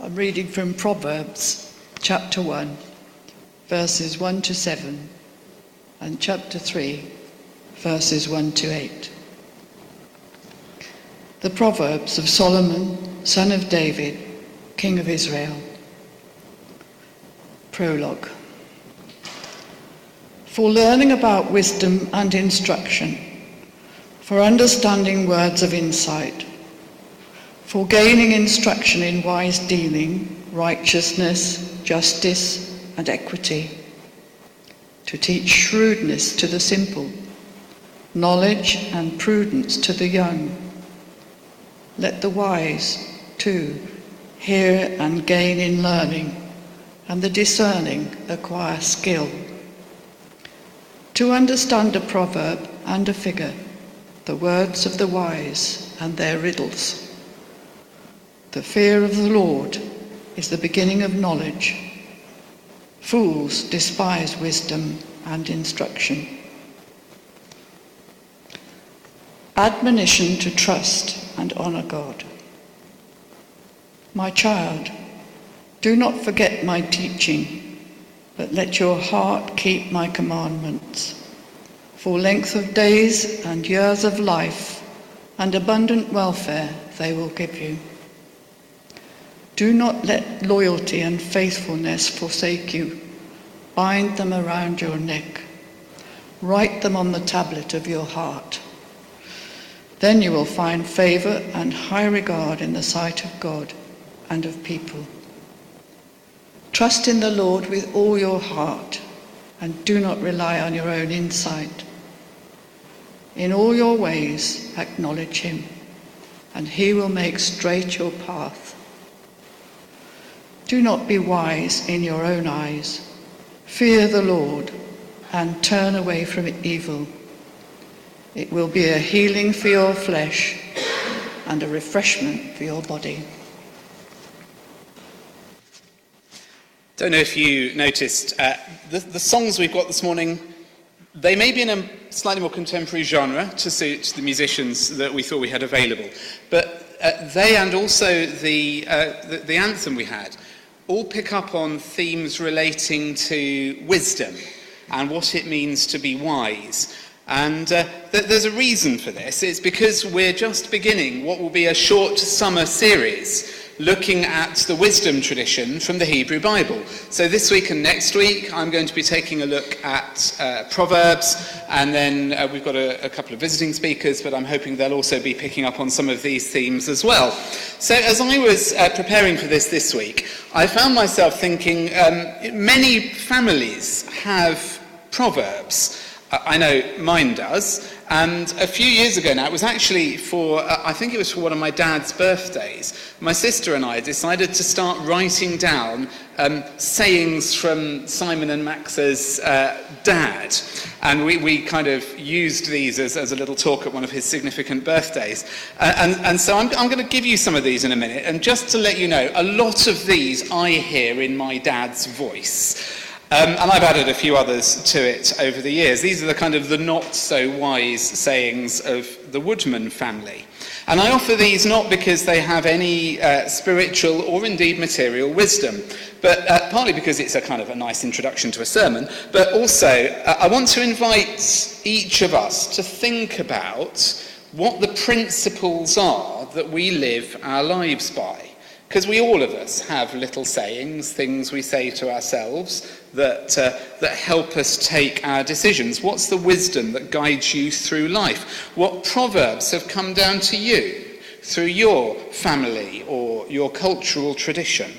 I'm reading from Proverbs chapter 1, verses 1 to 7, and chapter 3, verses 1 to 8. The Proverbs of Solomon, son of David, king of Israel. Prologue. For learning about wisdom and instruction, for understanding words of insight, for gaining instruction in wise dealing, righteousness, justice, and equity, to teach shrewdness to the simple, knowledge and prudence to the young. Let the wise, too, hear and gain in learning, and the discerning acquire skill. To understand a proverb and a figure, the words of the wise and their riddles. The fear of the Lord is the beginning of knowledge. Fools despise wisdom and instruction. Admonition to trust and honour God. My child, do not forget my teaching, but let your heart keep my commandments. For length of days and years of life and abundant welfare they will give you. Do not let loyalty and faithfulness forsake you. Bind them around your neck. Write them on the tablet of your heart. Then you will find favor and high regard in the sight of God and of people. Trust in the Lord with all your heart and do not rely on your own insight. In all your ways, acknowledge him, and he will make straight your path. Do not be wise in your own eyes. Fear the Lord and turn away from evil. It will be a healing for your flesh and a refreshment for your body. Don't know if you noticed, uh, the, the songs we've got this morning, they may be in a slightly more contemporary genre to suit the musicians that we thought we had available, but uh, they and also the, uh, the, the anthem we had all pick up on themes relating to wisdom and what it means to be wise. And uh, th- there's a reason for this. It's because we're just beginning what will be a short summer series looking at the wisdom tradition from the Hebrew Bible. So this week and next week, I'm going to be taking a look at uh, Proverbs, and then uh, we've got a, a couple of visiting speakers, but I'm hoping they'll also be picking up on some of these themes as well. So as I was uh, preparing for this this week, I found myself thinking um, many families have proverbs. I know mine does. And a few years ago now, it was actually for, uh, I think it was for one of my dad's birthdays, my sister and I decided to start writing down um, sayings from Simon and Max's uh, dad. And we, we kind of used these as, as a little talk at one of his significant birthdays. Uh, and, and so I'm, I'm going to give you some of these in a minute. And just to let you know, a lot of these I hear in my dad's voice. Um, and I've added a few others to it over the years. These are the kind of the not so wise sayings of the Woodman family. And I offer these not because they have any uh, spiritual or indeed material wisdom, but uh, partly because it's a kind of a nice introduction to a sermon, but also uh, I want to invite each of us to think about what the principles are that we live our lives by. Because we all of us have little sayings, things we say to ourselves that, uh, that help us take our decisions. What's the wisdom that guides you through life? What proverbs have come down to you through your family or your cultural tradition?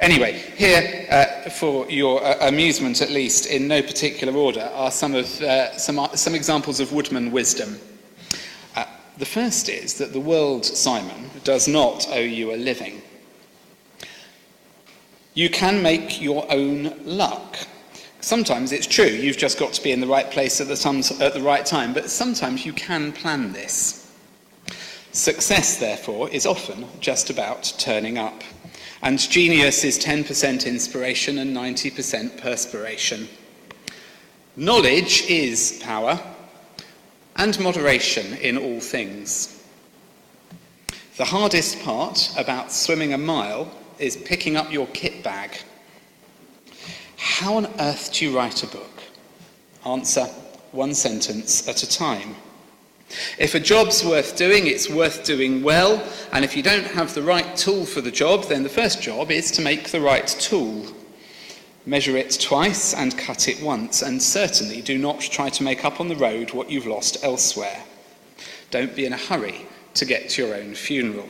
Anyway, here, uh, for your uh, amusement at least, in no particular order, are some, of, uh, some, some examples of Woodman wisdom. The first is that the world, Simon, does not owe you a living. You can make your own luck. Sometimes it's true, you've just got to be in the right place at the, at the right time, but sometimes you can plan this. Success, therefore, is often just about turning up. And genius is 10% inspiration and 90% perspiration. Knowledge is power, and moderation in all things. The hardest part about swimming a mile is picking up your kit bag. How on earth do you write a book? Answer one sentence at a time. If a job's worth doing, it's worth doing well, and if you don't have the right tool for the job, then the first job is to make the right tool. Measure it twice and cut it once, and certainly do not try to make up on the road what you've lost elsewhere. Don't be in a hurry to get to your own funeral.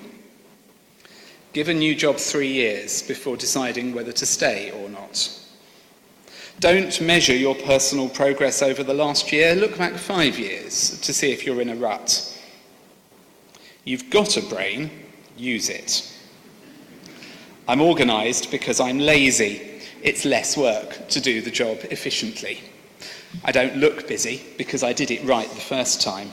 Give a new job three years before deciding whether to stay or not. Don't measure your personal progress over the last year. Look back five years to see if you're in a rut. You've got a brain, use it. I'm organised because I'm lazy. It's less work to do the job efficiently. I don't look busy because I did it right the first time.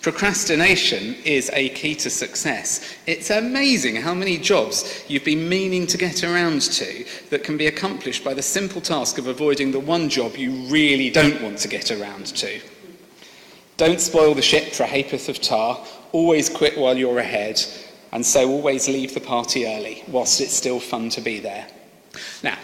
Procrastination is a key to success. It's amazing how many jobs you've been meaning to get around to that can be accomplished by the simple task of avoiding the one job you really don't want to get around to. Don't spoil the ship for a ha'porth of tar, always quit while you're ahead, and so always leave the party early, whilst it's still fun to be there. Now,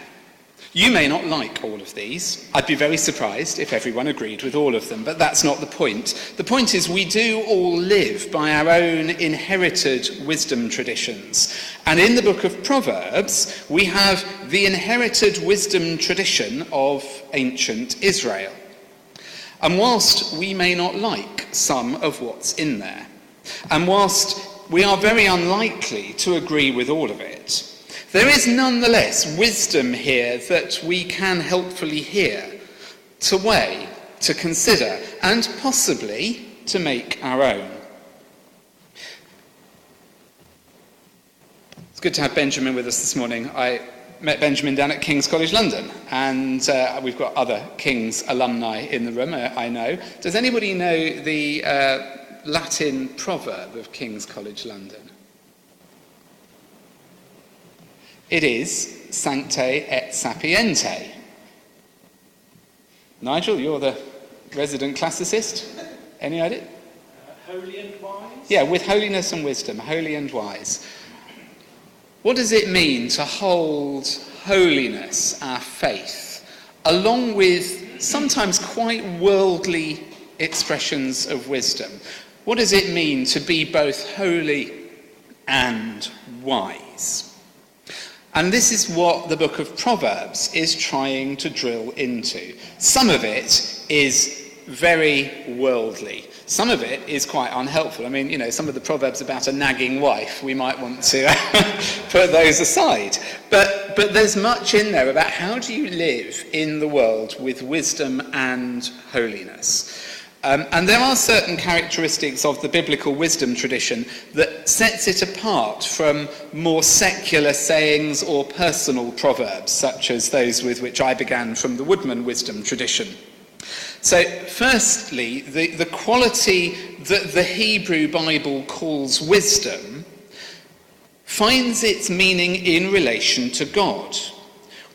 you may not like all of these. I'd be very surprised if everyone agreed with all of them, but that's not the point. The point is, we do all live by our own inherited wisdom traditions. And in the book of Proverbs, we have the inherited wisdom tradition of ancient Israel. And whilst we may not like some of what's in there, and whilst we are very unlikely to agree with all of it, there is nonetheless wisdom here that we can helpfully hear, to weigh, to consider, and possibly to make our own. It's good to have Benjamin with us this morning. I met Benjamin down at King's College London, and uh, we've got other King's alumni in the room, uh, I know. Does anybody know the uh, Latin proverb of King's College London? It is sancte et sapienter. Nigel, you're the resident classicist. Any idea? Uh, holy and wise? Yeah, with holiness and wisdom, holy and wise. What does it mean to hold holiness, our faith, along with sometimes quite worldly expressions of wisdom? What does it mean to be both holy and wise? And this is what the book of Proverbs is trying to drill into. Some of it is very worldly. Some of it is quite unhelpful. I mean, you know, some of the proverbs about a nagging wife, we might want to put those aside. But, but there's much in there about how do you live in the world with wisdom and holiness. Um, and there are certain characteristics of the biblical wisdom tradition that sets it apart from more secular sayings or personal proverbs, such as those with which I began from the Woodman wisdom tradition. So, firstly, the, the quality that the Hebrew Bible calls wisdom finds its meaning in relation to God.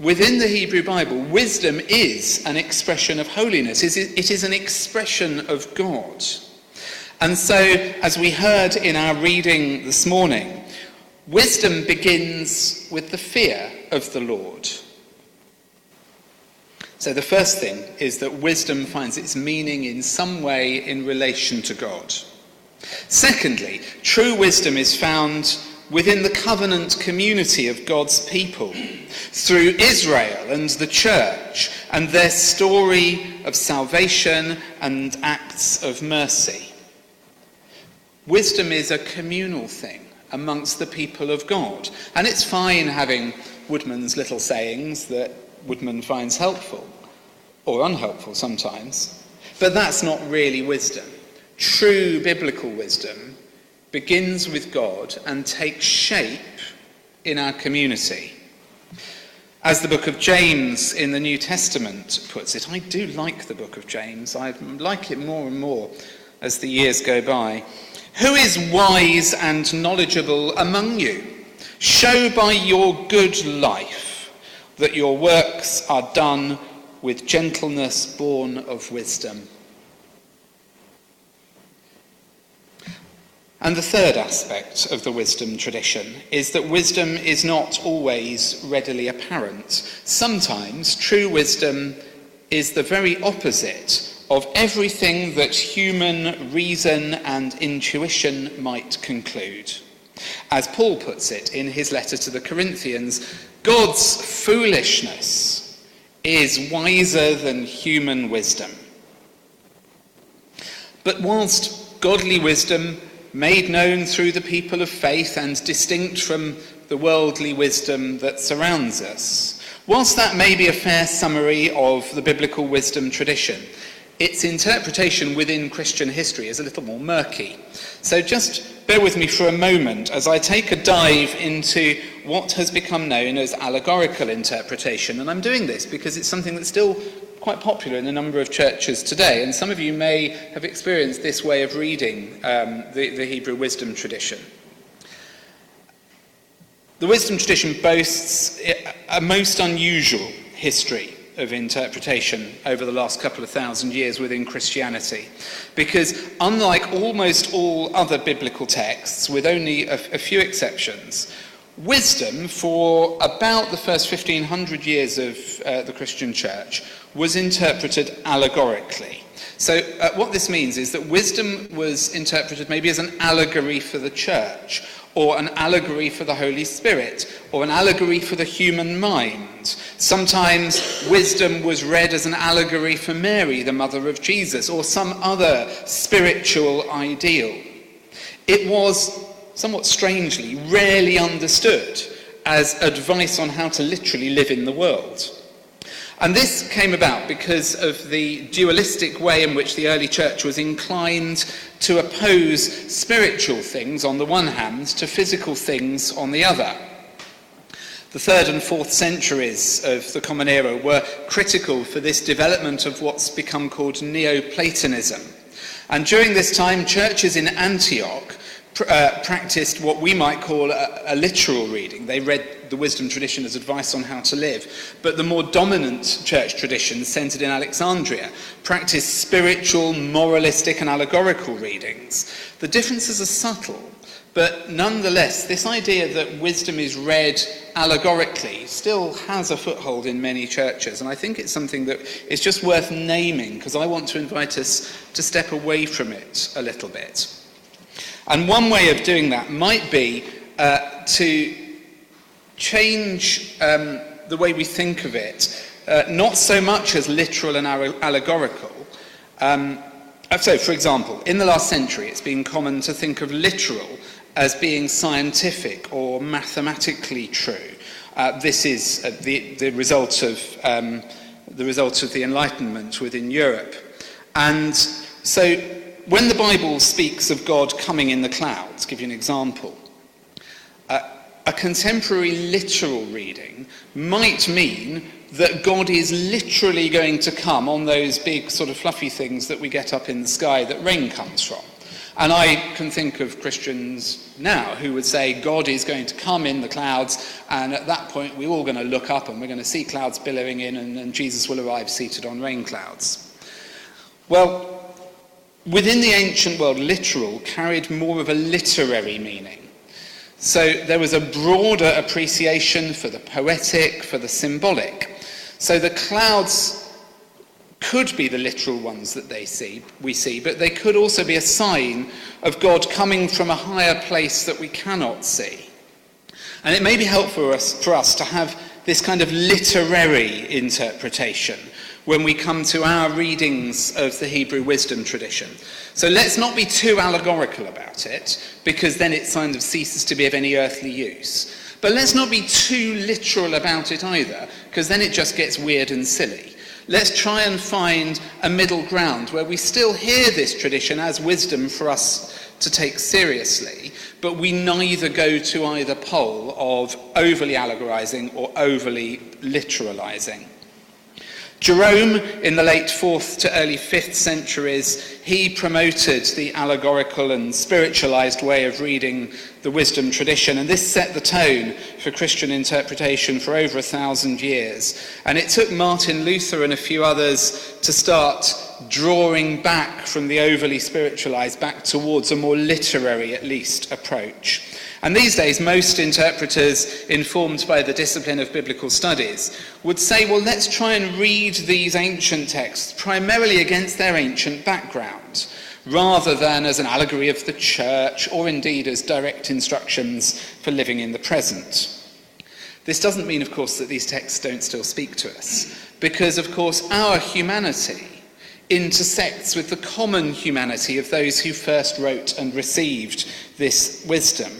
Within the Hebrew Bible, wisdom is an expression of holiness, it is an expression of God. And so, as we heard in our reading this morning, wisdom begins with the fear of the Lord. So, the first thing is that wisdom finds its meaning in some way in relation to God. Secondly, true wisdom is found within the covenant community of God's people, through Israel and the church and their story of salvation and acts of mercy. Wisdom is a communal thing amongst the people of God, and it's fine having Woodman's little sayings that Woodman finds helpful, or unhelpful sometimes, but that's not really wisdom. True biblical wisdom begins with God and takes shape in our community. As the book of James in the New Testament puts it, I do like the book of James. I like it more and more as the years go by. Who is wise and knowledgeable among you? Show by your good life that your works are done with gentleness born of wisdom. And the third aspect of the wisdom tradition is that wisdom is not always readily apparent. Sometimes true wisdom is the very opposite of everything that human reason and intuition might conclude. As Paul puts it in his letter to the Corinthians, God's foolishness is wiser than human wisdom. But whilst godly wisdom made known through the people of faith and distinct from the worldly wisdom that surrounds us. Whilst that may be a fair summary of the biblical wisdom tradition, its interpretation within Christian history is a little more murky. So just bear with me for a moment as I take a dive into what has become known as allegorical interpretation. And I'm doing this because it's something that still quite popular in a number of churches today, and some of you may have experienced this way of reading um, the, the Hebrew wisdom tradition. The wisdom tradition boasts a most unusual history of interpretation over the last couple of thousand years within Christianity. Because unlike almost all other biblical texts, with only a, a few exceptions, wisdom for about the first 1500 years of uh, the Christian church was interpreted allegorically. So, uh, what this means is that wisdom was interpreted maybe as an allegory for the church, or an allegory for the Holy Spirit, or an allegory for the human mind. Sometimes wisdom was read as an allegory for Mary, the mother of Jesus, or some other spiritual ideal. It was, somewhat strangely, rarely understood as advice on how to literally live in the world. And this came about because of the dualistic way in which the early church was inclined to oppose spiritual things on the one hand to physical things on the other. The third and fourth centuries of the Common Era were critical for this development of what's become called Neoplatonism. And during this time, churches in Antioch uh, practiced what we might call a, a literal reading. They read the wisdom tradition as advice on how to live. But the more dominant church traditions, centered in Alexandria, practiced spiritual, moralistic, and allegorical readings. The differences are subtle, but nonetheless, this idea that wisdom is read allegorically still has a foothold in many churches. And I think it's something that is just worth naming because I want to invite us to step away from it a little bit. And one way of doing that might be uh, to change um, the way we think of it, uh, not so much as literal and allegorical. Um, so, for example, in the last century, it's been common to think of literal as being scientific or mathematically true. Uh, this is uh, the, the, result of, um, the result of the Enlightenment within Europe. And so when the Bible speaks of God coming in the clouds, give you an example, uh, a contemporary literal reading might mean that God is literally going to come on those big sort of fluffy things that we get up in the sky that rain comes from. And I can think of Christians now who would say God is going to come in the clouds, and at that point we're all going to look up and we're going to see clouds billowing in, and, and Jesus will arrive seated on rain clouds. Well, within the ancient world, literal carried more of a literary meaning. So there was a broader appreciation for the poetic, for the symbolic. So the clouds could be the literal ones that they see, we see, but they could also be a sign of God coming from a higher place that we cannot see. And it may be helpful for us, for us to have this kind of literary interpretation when we come to our readings of the Hebrew wisdom tradition. So let's not be too allegorical about it, because then it kind of ceases to be of any earthly use. But let's not be too literal about it either, because then it just gets weird and silly. Let's try and find a middle ground where we still hear this tradition as wisdom for us to take seriously, but we neither go to either pole of overly allegorizing or overly literalizing. Jerome, in the late 4th to early 5th centuries, he promoted the allegorical and spiritualized way of reading the wisdom tradition, and this set the tone for Christian interpretation for over a thousand years. And it took Martin Luther and a few others to start drawing back from the overly spiritualized back towards a more literary, at least, approach. And these days, most interpreters, informed by the discipline of biblical studies, would say, well, let's try and read these ancient texts primarily against their ancient background, rather than as an allegory of the church or indeed as direct instructions for living in the present. This doesn't mean, of course, that these texts don't still speak to us, because, of course, our humanity intersects with the common humanity of those who first wrote and received this wisdom.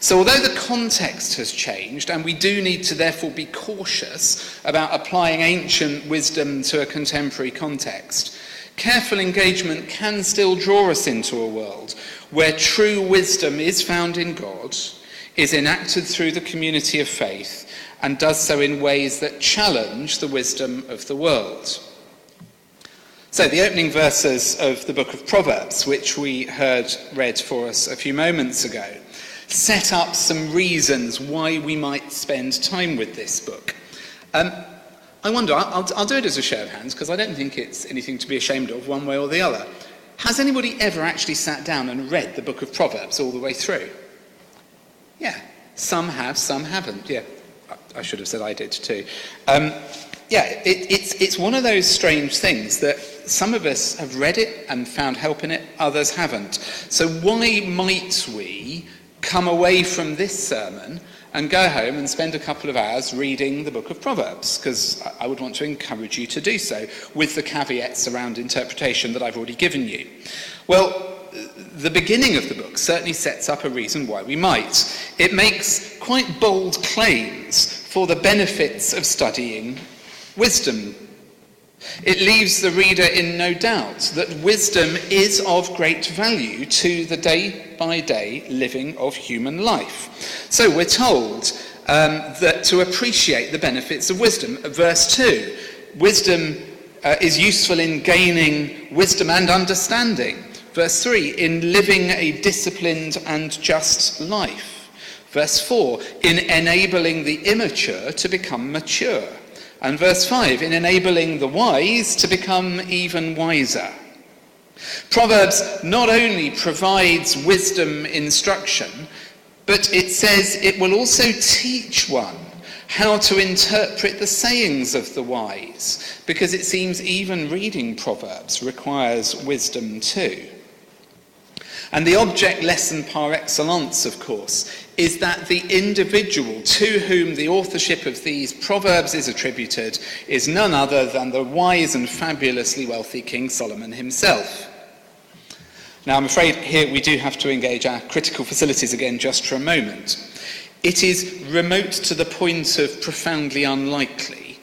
So, although the context has changed, and we do need to therefore be cautious about applying ancient wisdom to a contemporary context, careful engagement can still draw us into a world where true wisdom is found in God, is enacted through the community of faith, and does so in ways that challenge the wisdom of the world. So, the opening verses of the book of Proverbs, which we heard read for us a few moments ago, set up some reasons why we might spend time with this book. Um, I wonder, I'll, I'll, do it as a show of hands because I don't think it's anything to be ashamed of one way or the other. Has anybody ever actually sat down and read the book of Proverbs all the way through? Yeah, some have, some haven't. Yeah, I should have said I did too. Um, yeah, it, it's, it's one of those strange things that some of us have read it and found help in it, others haven't. So, why might we come away from this sermon and go home and spend a couple of hours reading the book of Proverbs, because I would want to encourage you to do so, with the caveats around interpretation that I've already given you. Well, the beginning of the book certainly sets up a reason why we might. It makes quite bold claims for the benefits of studying wisdom it leaves the reader in no doubt that wisdom is of great value to the day by day living of human life. So we're told um, that to appreciate the benefits of wisdom, verse 2, wisdom uh, is useful in gaining wisdom and understanding. Verse 3, in living a disciplined and just life. Verse 4, in enabling the immature to become mature. And verse 5 in enabling the wise to become even wiser. Proverbs not only provides wisdom instruction, but it says it will also teach one how to interpret the sayings of the wise, because it seems even reading Proverbs requires wisdom too. And the object lesson par excellence, of course, is that the individual to whom the authorship of these proverbs is attributed is none other than the wise and fabulously wealthy King Solomon himself. Now, I'm afraid here we do have to engage our critical facilities again just for a moment. It is remote to the point of profoundly unlikely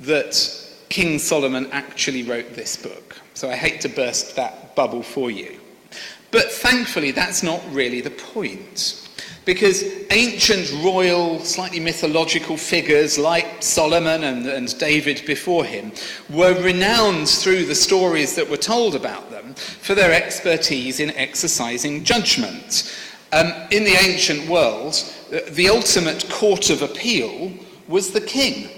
that King Solomon actually wrote this book. So I hate to burst that bubble for you. But thankfully, that's not really the point. Because ancient royal, slightly mythological figures like Solomon and, and, David before him were renowned through the stories that were told about them for their expertise in exercising judgment. Um, in the ancient world, the ultimate court of appeal was the king.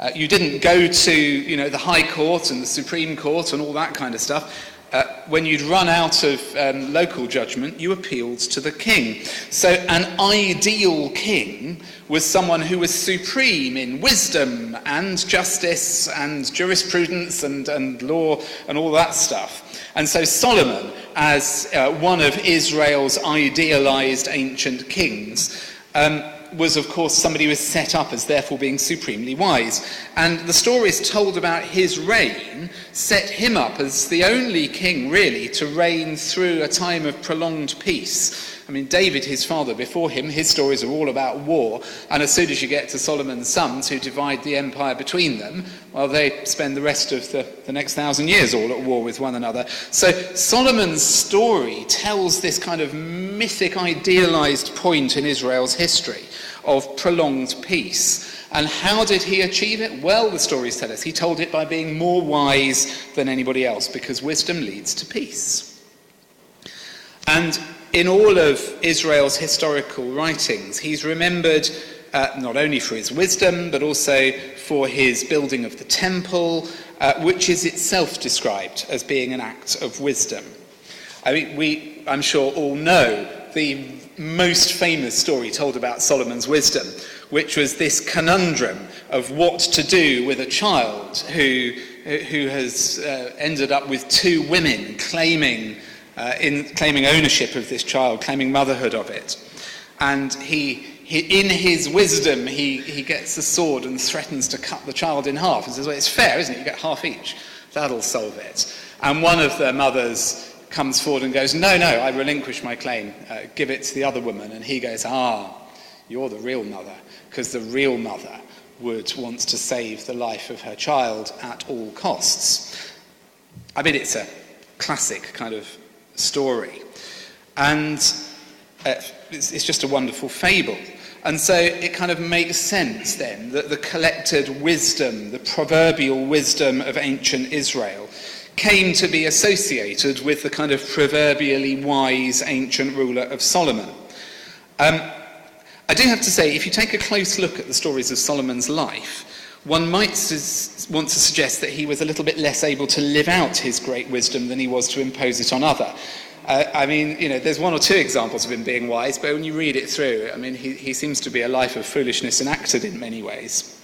Uh, you didn't go to you know, the High Court and the Supreme Court and all that kind of stuff. Uh, when you'd run out of um, local judgment, you appealed to the king. So, an ideal king was someone who was supreme in wisdom and justice and jurisprudence and, and law and all that stuff. And so, Solomon, as uh, one of Israel's idealized ancient kings, um, was, of course, somebody was set up as therefore being supremely wise. And the stories told about his reign set him up as the only king, really, to reign through a time of prolonged peace. I mean, David, his father, before him, his stories are all about war. And as soon as you get to Solomon's sons, who divide the empire between them, well, they spend the rest of the, the next thousand years all at war with one another. So Solomon's story tells this kind of mythic, idealized point in Israel's history of prolonged peace. And how did he achieve it? Well, the stories tell us he told it by being more wise than anybody else, because wisdom leads to peace. And in all of Israel's historical writings, he's remembered uh, not only for his wisdom, but also for his building of the temple, uh, which is itself described as being an act of wisdom. I mean, we, I'm sure, all know the most famous story told about Solomon's wisdom, which was this conundrum of what to do with a child who, who has uh, ended up with two women claiming, uh, in, claiming ownership of this child, claiming motherhood of it. And he, he, in his wisdom, he, he gets a sword and threatens to cut the child in half and says, Well, it's fair, isn't it? You get half each. That'll solve it. And one of the mothers comes forward and goes, No, no, I relinquish my claim. Uh, give it to the other woman. And he goes, Ah, you're the real mother. Because the real mother would want to save the life of her child at all costs. I mean, it's a classic kind of story. And uh, it's, it's just a wonderful fable. And so it kind of makes sense then that the collected wisdom, the proverbial wisdom of ancient Israel, came to be associated with the kind of proverbially wise ancient ruler of Solomon. Um, I do have to say, if you take a close look at the stories of Solomon's life, one might want to suggest that he was a little bit less able to live out his great wisdom than he was to impose it on other. Uh, I mean, you know, there's one or two examples of him being wise, but when you read it through, I mean, he, he seems to be a life of foolishness enacted in many ways.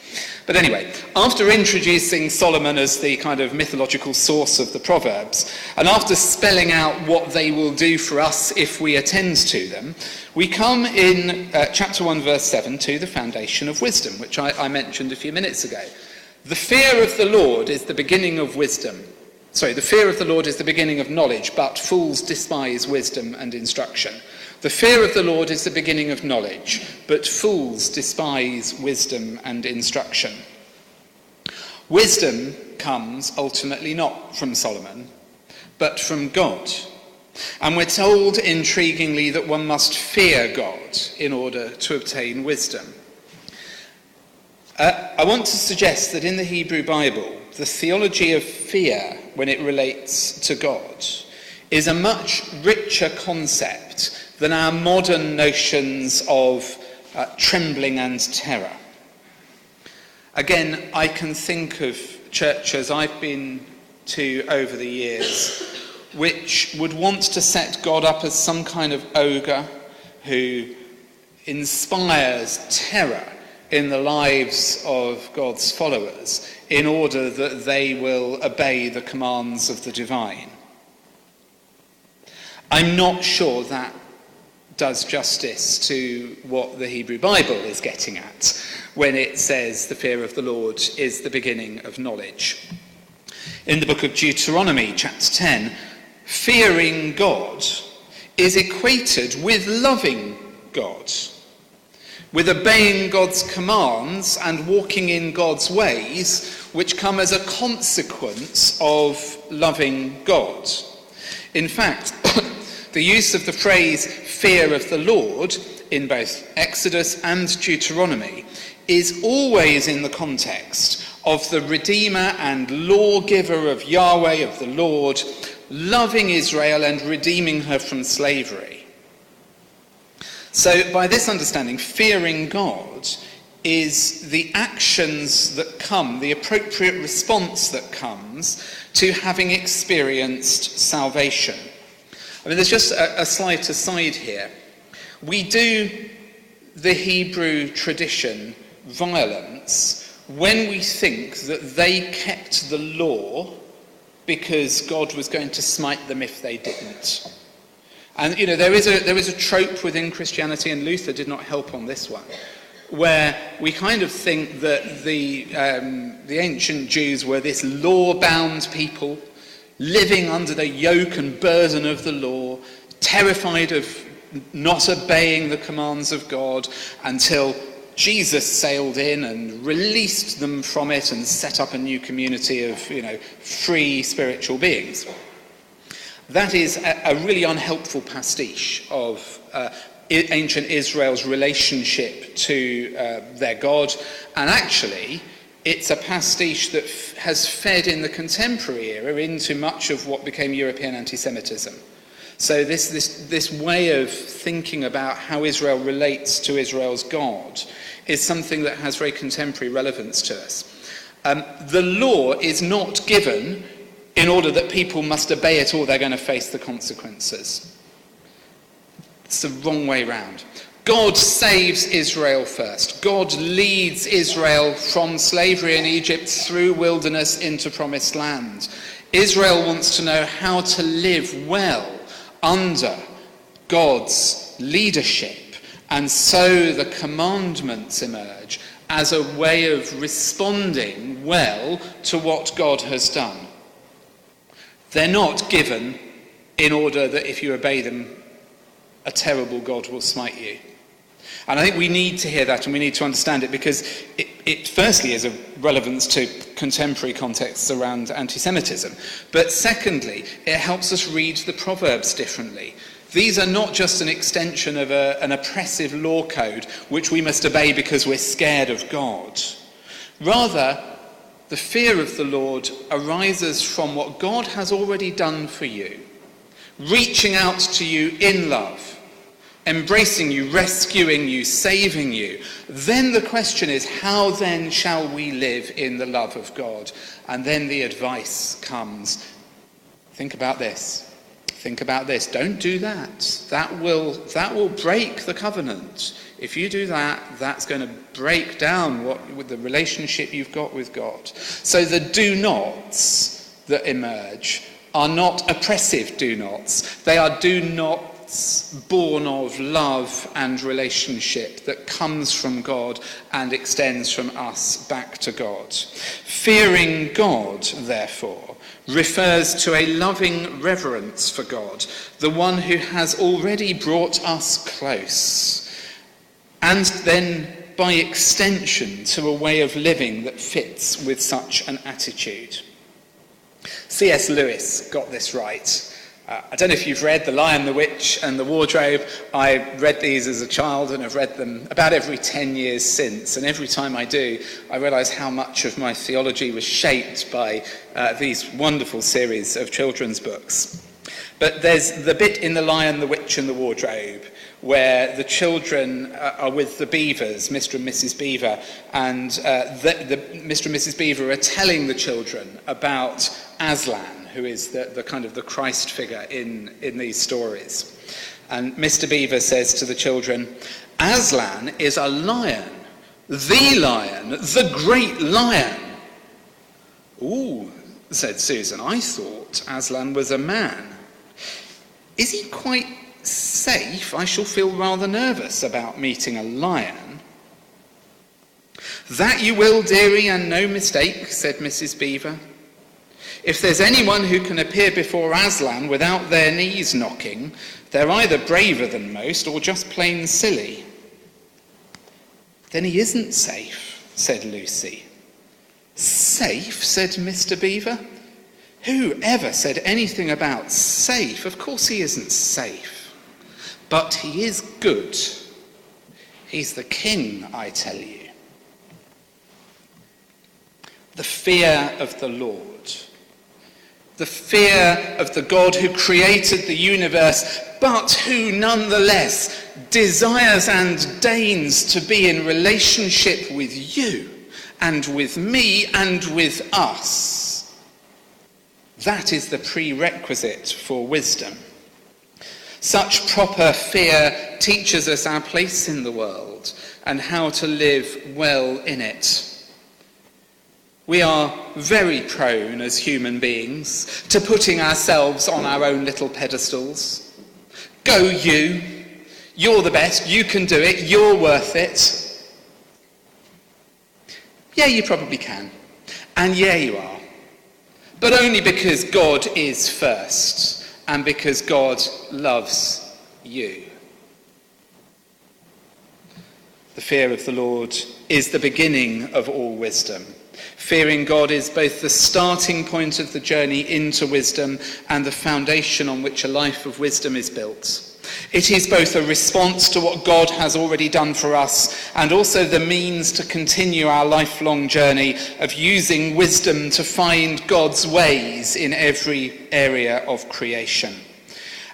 But anyway, after introducing Solomon as the kind of mythological source of the Proverbs, and after spelling out what they will do for us if we attend to them, we come in uh, chapter 1, verse 7 to the foundation of wisdom, which I, I mentioned a few minutes ago. The fear of the Lord is the beginning of wisdom. Sorry, the fear of the Lord is the beginning of knowledge, but fools despise wisdom and instruction. The fear of the Lord is the beginning of knowledge, but fools despise wisdom and instruction. Wisdom comes ultimately not from Solomon, but from God. And we're told intriguingly that one must fear God in order to obtain wisdom. Uh, I want to suggest that in the Hebrew Bible, the theology of fear when it relates to God is a much richer concept than our modern notions of uh, trembling and terror. Again, I can think of churches I've been to over the years which would want to set God up as some kind of ogre who inspires terror in the lives of God's followers in order that they will obey the commands of the divine. I'm not sure that does justice to what the Hebrew Bible is getting at when it says the fear of the Lord is the beginning of knowledge. In the book of Deuteronomy, chapter 10, fearing God is equated with loving God with obeying God's commands and walking in God's ways, which come as a consequence of loving God. In fact, the use of the phrase fear of the Lord in both Exodus and Deuteronomy is always in the context of the Redeemer and lawgiver of Yahweh, of the Lord, loving Israel and redeeming her from slavery. So, by this understanding, fearing God is the actions that come, the appropriate response that comes to having experienced salvation. I mean, there's just a, a slight aside here. We do the Hebrew tradition violence when we think that they kept the law because God was going to smite them if they didn't. And, you know, there is, a, there is a trope within Christianity, and Luther did not help on this one, where we kind of think that the, um, the ancient Jews were this law-bound people, living under the yoke and burden of the law, terrified of not obeying the commands of God until Jesus sailed in and released them from it and set up a new community of, you know, free spiritual beings. That is a, really unhelpful pastiche of uh, ancient Israel's relationship to uh, their God, and actually, it's a pastiche that has fed in the contemporary era into much of what became European anti Semitism. So, this, this, this way of thinking about how Israel relates to Israel's God is something that has very contemporary relevance to us. Um, the law is not given in order that people must obey it or they're going to face the consequences. It's the wrong way round. God saves Israel first. God leads Israel from slavery in Egypt through wilderness into promised land. Israel wants to know how to live well under God's leadership. And so the commandments emerge as a way of responding well to what God has done. They're not given in order that if you obey them, a terrible God will smite you. And I think we need to hear that and we need to understand it because it, it firstly is of relevance to contemporary contexts around anti Semitism. But secondly, it helps us read the Proverbs differently. These are not just an extension of a, an oppressive law code which we must obey because we're scared of God. Rather, the fear of the Lord arises from what God has already done for you, reaching out to you in love embracing you, rescuing you, saving you. Then the question is, how then shall we live in the love of God? And then the advice comes. Think about this. Think about this. Don't do that. That will, that will break the covenant. If you do that, that's going to break down what, with the relationship you've got with God. So the do nots that emerge are not oppressive do nots. They are do not born of love and relationship that comes from God and extends from us back to God. Fearing God, therefore, refers to a loving reverence for God, the one who has already brought us close, and then by extension to a way of living that fits with such an attitude. C.S. Lewis got this right. Uh, I don't know if you've read The Lion, the Witch, and the Wardrobe. I read these as a child and have read them about every 10 years since. And every time I do, I realise how much of my theology was shaped by uh, these wonderful series of children's books. But there's the bit in The Lion, the Witch, and the Wardrobe where the children uh, are with the beavers, Mr. and Mrs. Beaver, and uh, the, the, Mr. and Mrs. Beaver are telling the children about Aslan who is the, the kind of the Christ figure in, in these stories. And Mr. Beaver says to the children, Aslan is a lion, the lion, the great lion. Ooh, said Susan, I thought Aslan was a man. Is he quite safe? I shall feel rather nervous about meeting a lion. That you will, dearie, and no mistake, said Mrs. Beaver. If there's anyone who can appear before Aslan without their knees knocking, they're either braver than most or just plain silly. Then he isn't safe, said Lucy. Safe, said Mr. Beaver. Who ever said anything about safe? Of course he isn't safe. But he is good. He's the king, I tell you. The fear of the Lord the fear of the God who created the universe, but who nonetheless desires and deigns to be in relationship with you and with me and with us. That is the prerequisite for wisdom. Such proper fear teaches us our place in the world and how to live well in it. We are very prone as human beings to putting ourselves on our own little pedestals. Go you. You're the best. You can do it. You're worth it. Yeah, you probably can. And yeah, you are. But only because God is first and because God loves you. The fear of the Lord is the beginning of all wisdom. Fearing God is both the starting point of the journey into wisdom and the foundation on which a life of wisdom is built. It is both a response to what God has already done for us and also the means to continue our lifelong journey of using wisdom to find God's ways in every area of creation.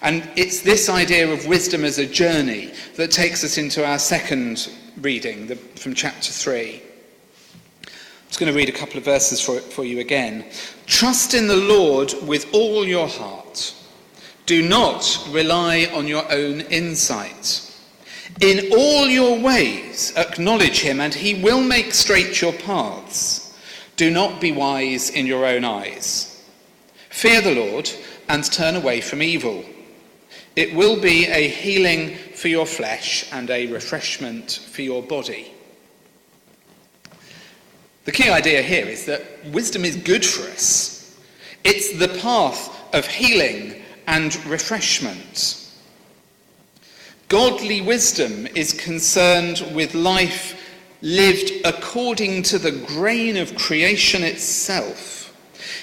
And it's this idea of wisdom as a journey that takes us into our second reading the, from chapter 3. Just going to read a couple of verses for, for you again. Trust in the Lord with all your heart. Do not rely on your own insight. In all your ways, acknowledge him, and he will make straight your paths. Do not be wise in your own eyes. Fear the Lord and turn away from evil. It will be a healing for your flesh and a refreshment for your body. The key idea here is that wisdom is good for us. It's the path of healing and refreshment. Godly wisdom is concerned with life lived according to the grain of creation itself.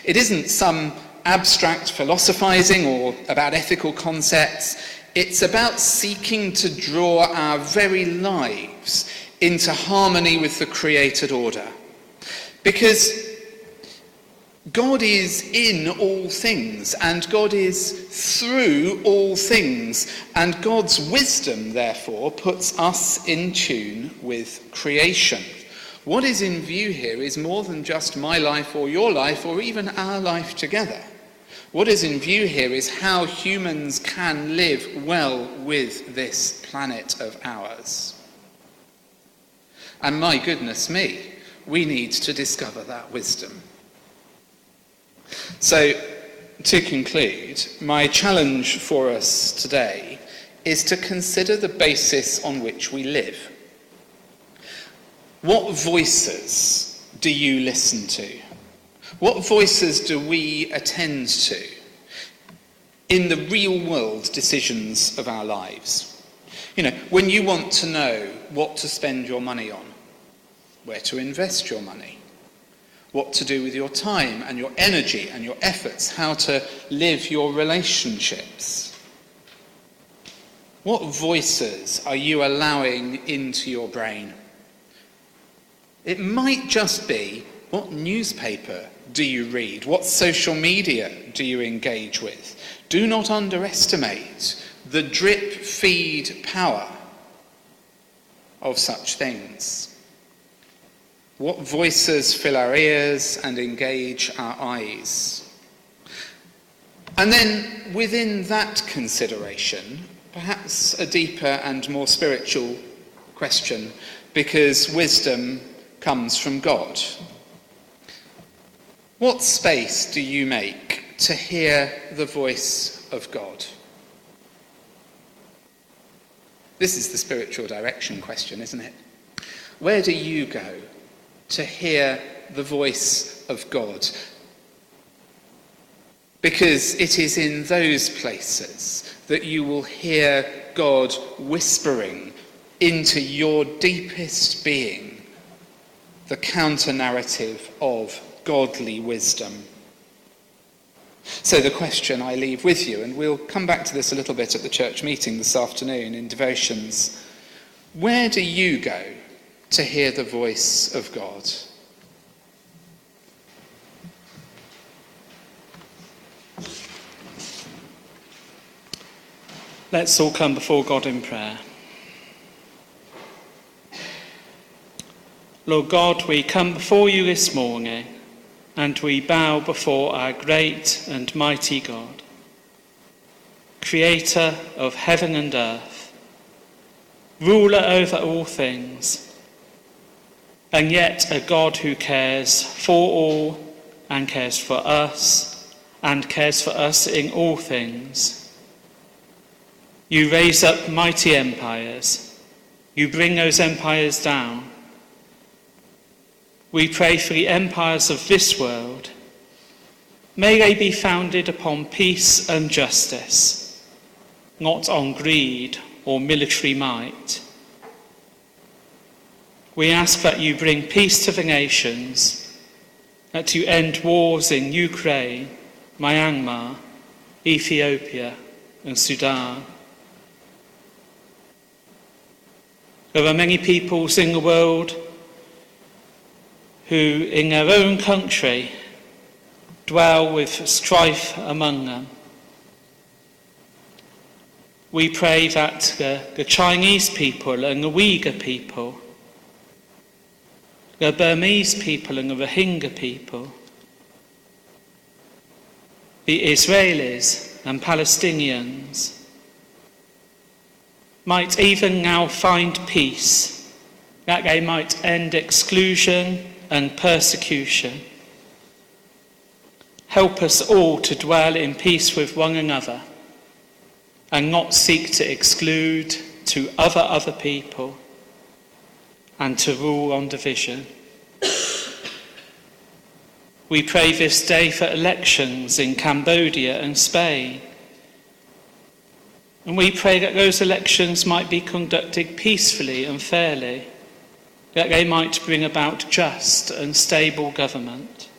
It isn't some abstract philosophizing or about ethical concepts. It's about seeking to draw our very lives into harmony with the created order. Because God is in all things, and God is through all things, and God's wisdom, therefore, puts us in tune with creation. What is in view here is more than just my life or your life or even our life together. What is in view here is how humans can live well with this planet of ours. And my goodness me, we need to discover that wisdom. So, to conclude, my challenge for us today is to consider the basis on which we live. What voices do you listen to? What voices do we attend to in the real world decisions of our lives? You know, when you want to know what to spend your money on, where to invest your money, what to do with your time and your energy and your efforts, how to live your relationships. What voices are you allowing into your brain? It might just be what newspaper do you read? What social media do you engage with? Do not underestimate the drip feed power of such things. What voices fill our ears and engage our eyes? And then within that consideration, perhaps a deeper and more spiritual question, because wisdom comes from God. What space do you make to hear the voice of God? This is the spiritual direction question, isn't it? Where do you go to hear the voice of God. Because it is in those places that you will hear God whispering into your deepest being the counter narrative of godly wisdom. So, the question I leave with you, and we'll come back to this a little bit at the church meeting this afternoon in devotions where do you go to hear the voice of God. Let's all come before God in prayer. Lord God, we come before you this morning and we bow before our great and mighty God, creator of heaven and earth, ruler over all things and yet a God who cares for all and cares for us and cares for us in all things. You raise up mighty empires. You bring those empires down. We pray for the empires of this world. May they be founded upon peace and justice, not on greed or military might. We ask that you bring peace to the nations, that you end wars in Ukraine, Myanmar, Ethiopia, and Sudan. There are many peoples in the world who, in their own country, dwell with strife among them. We pray that the, the Chinese people and the Uyghur people, the Burmese people and the Rohingya people, the Israelis and Palestinians might even now find peace, that they might end exclusion and persecution. Help us all to dwell in peace with one another and not seek to exclude to other other people and to rule on division. We pray this day for elections in Cambodia and Spain. And we pray that those elections might be conducted peacefully and fairly, that they might bring about just and stable government.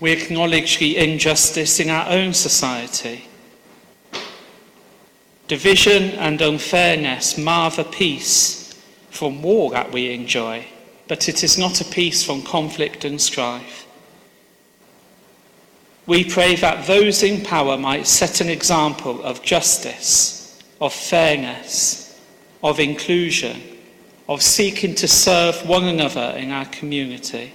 We acknowledge the injustice in our own society. Division and unfairness mar the peace from war that we enjoy, but it is not a peace from conflict and strife. We pray that those in power might set an example of justice, of fairness, of inclusion, of seeking to serve one another in our community.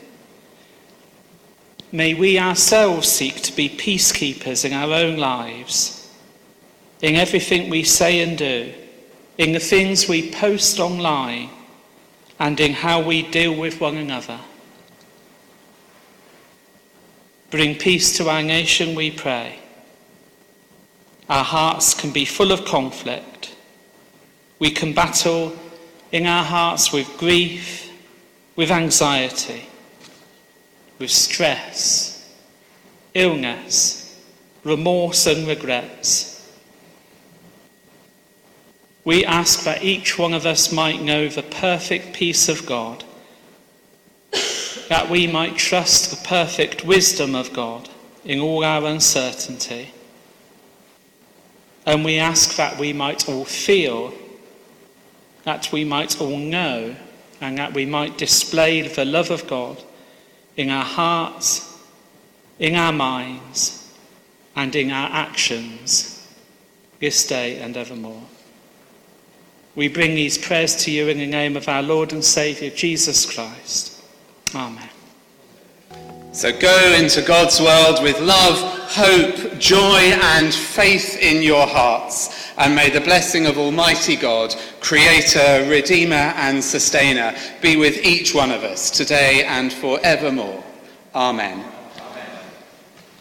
May we ourselves seek to be peacekeepers in our own lives, in everything we say and do, in the things we post online, and in how we deal with one another. Bring peace to our nation, we pray. Our hearts can be full of conflict. We can battle in our hearts with grief, with anxiety with stress, illness, remorse, and regrets. We ask that each one of us might know the perfect peace of God, that we might trust the perfect wisdom of God in all our uncertainty. And we ask that we might all feel, that we might all know, and that we might display the love of God in our hearts, in our minds, and in our actions this day and evermore. We bring these prayers to you in the name of our Lord and Saviour, Jesus Christ. Amen. So go into God's world with love, hope, joy, and faith in your hearts. And may the blessing of Almighty God, Creator, Redeemer, and Sustainer, be with each one of us today and forevermore. Amen.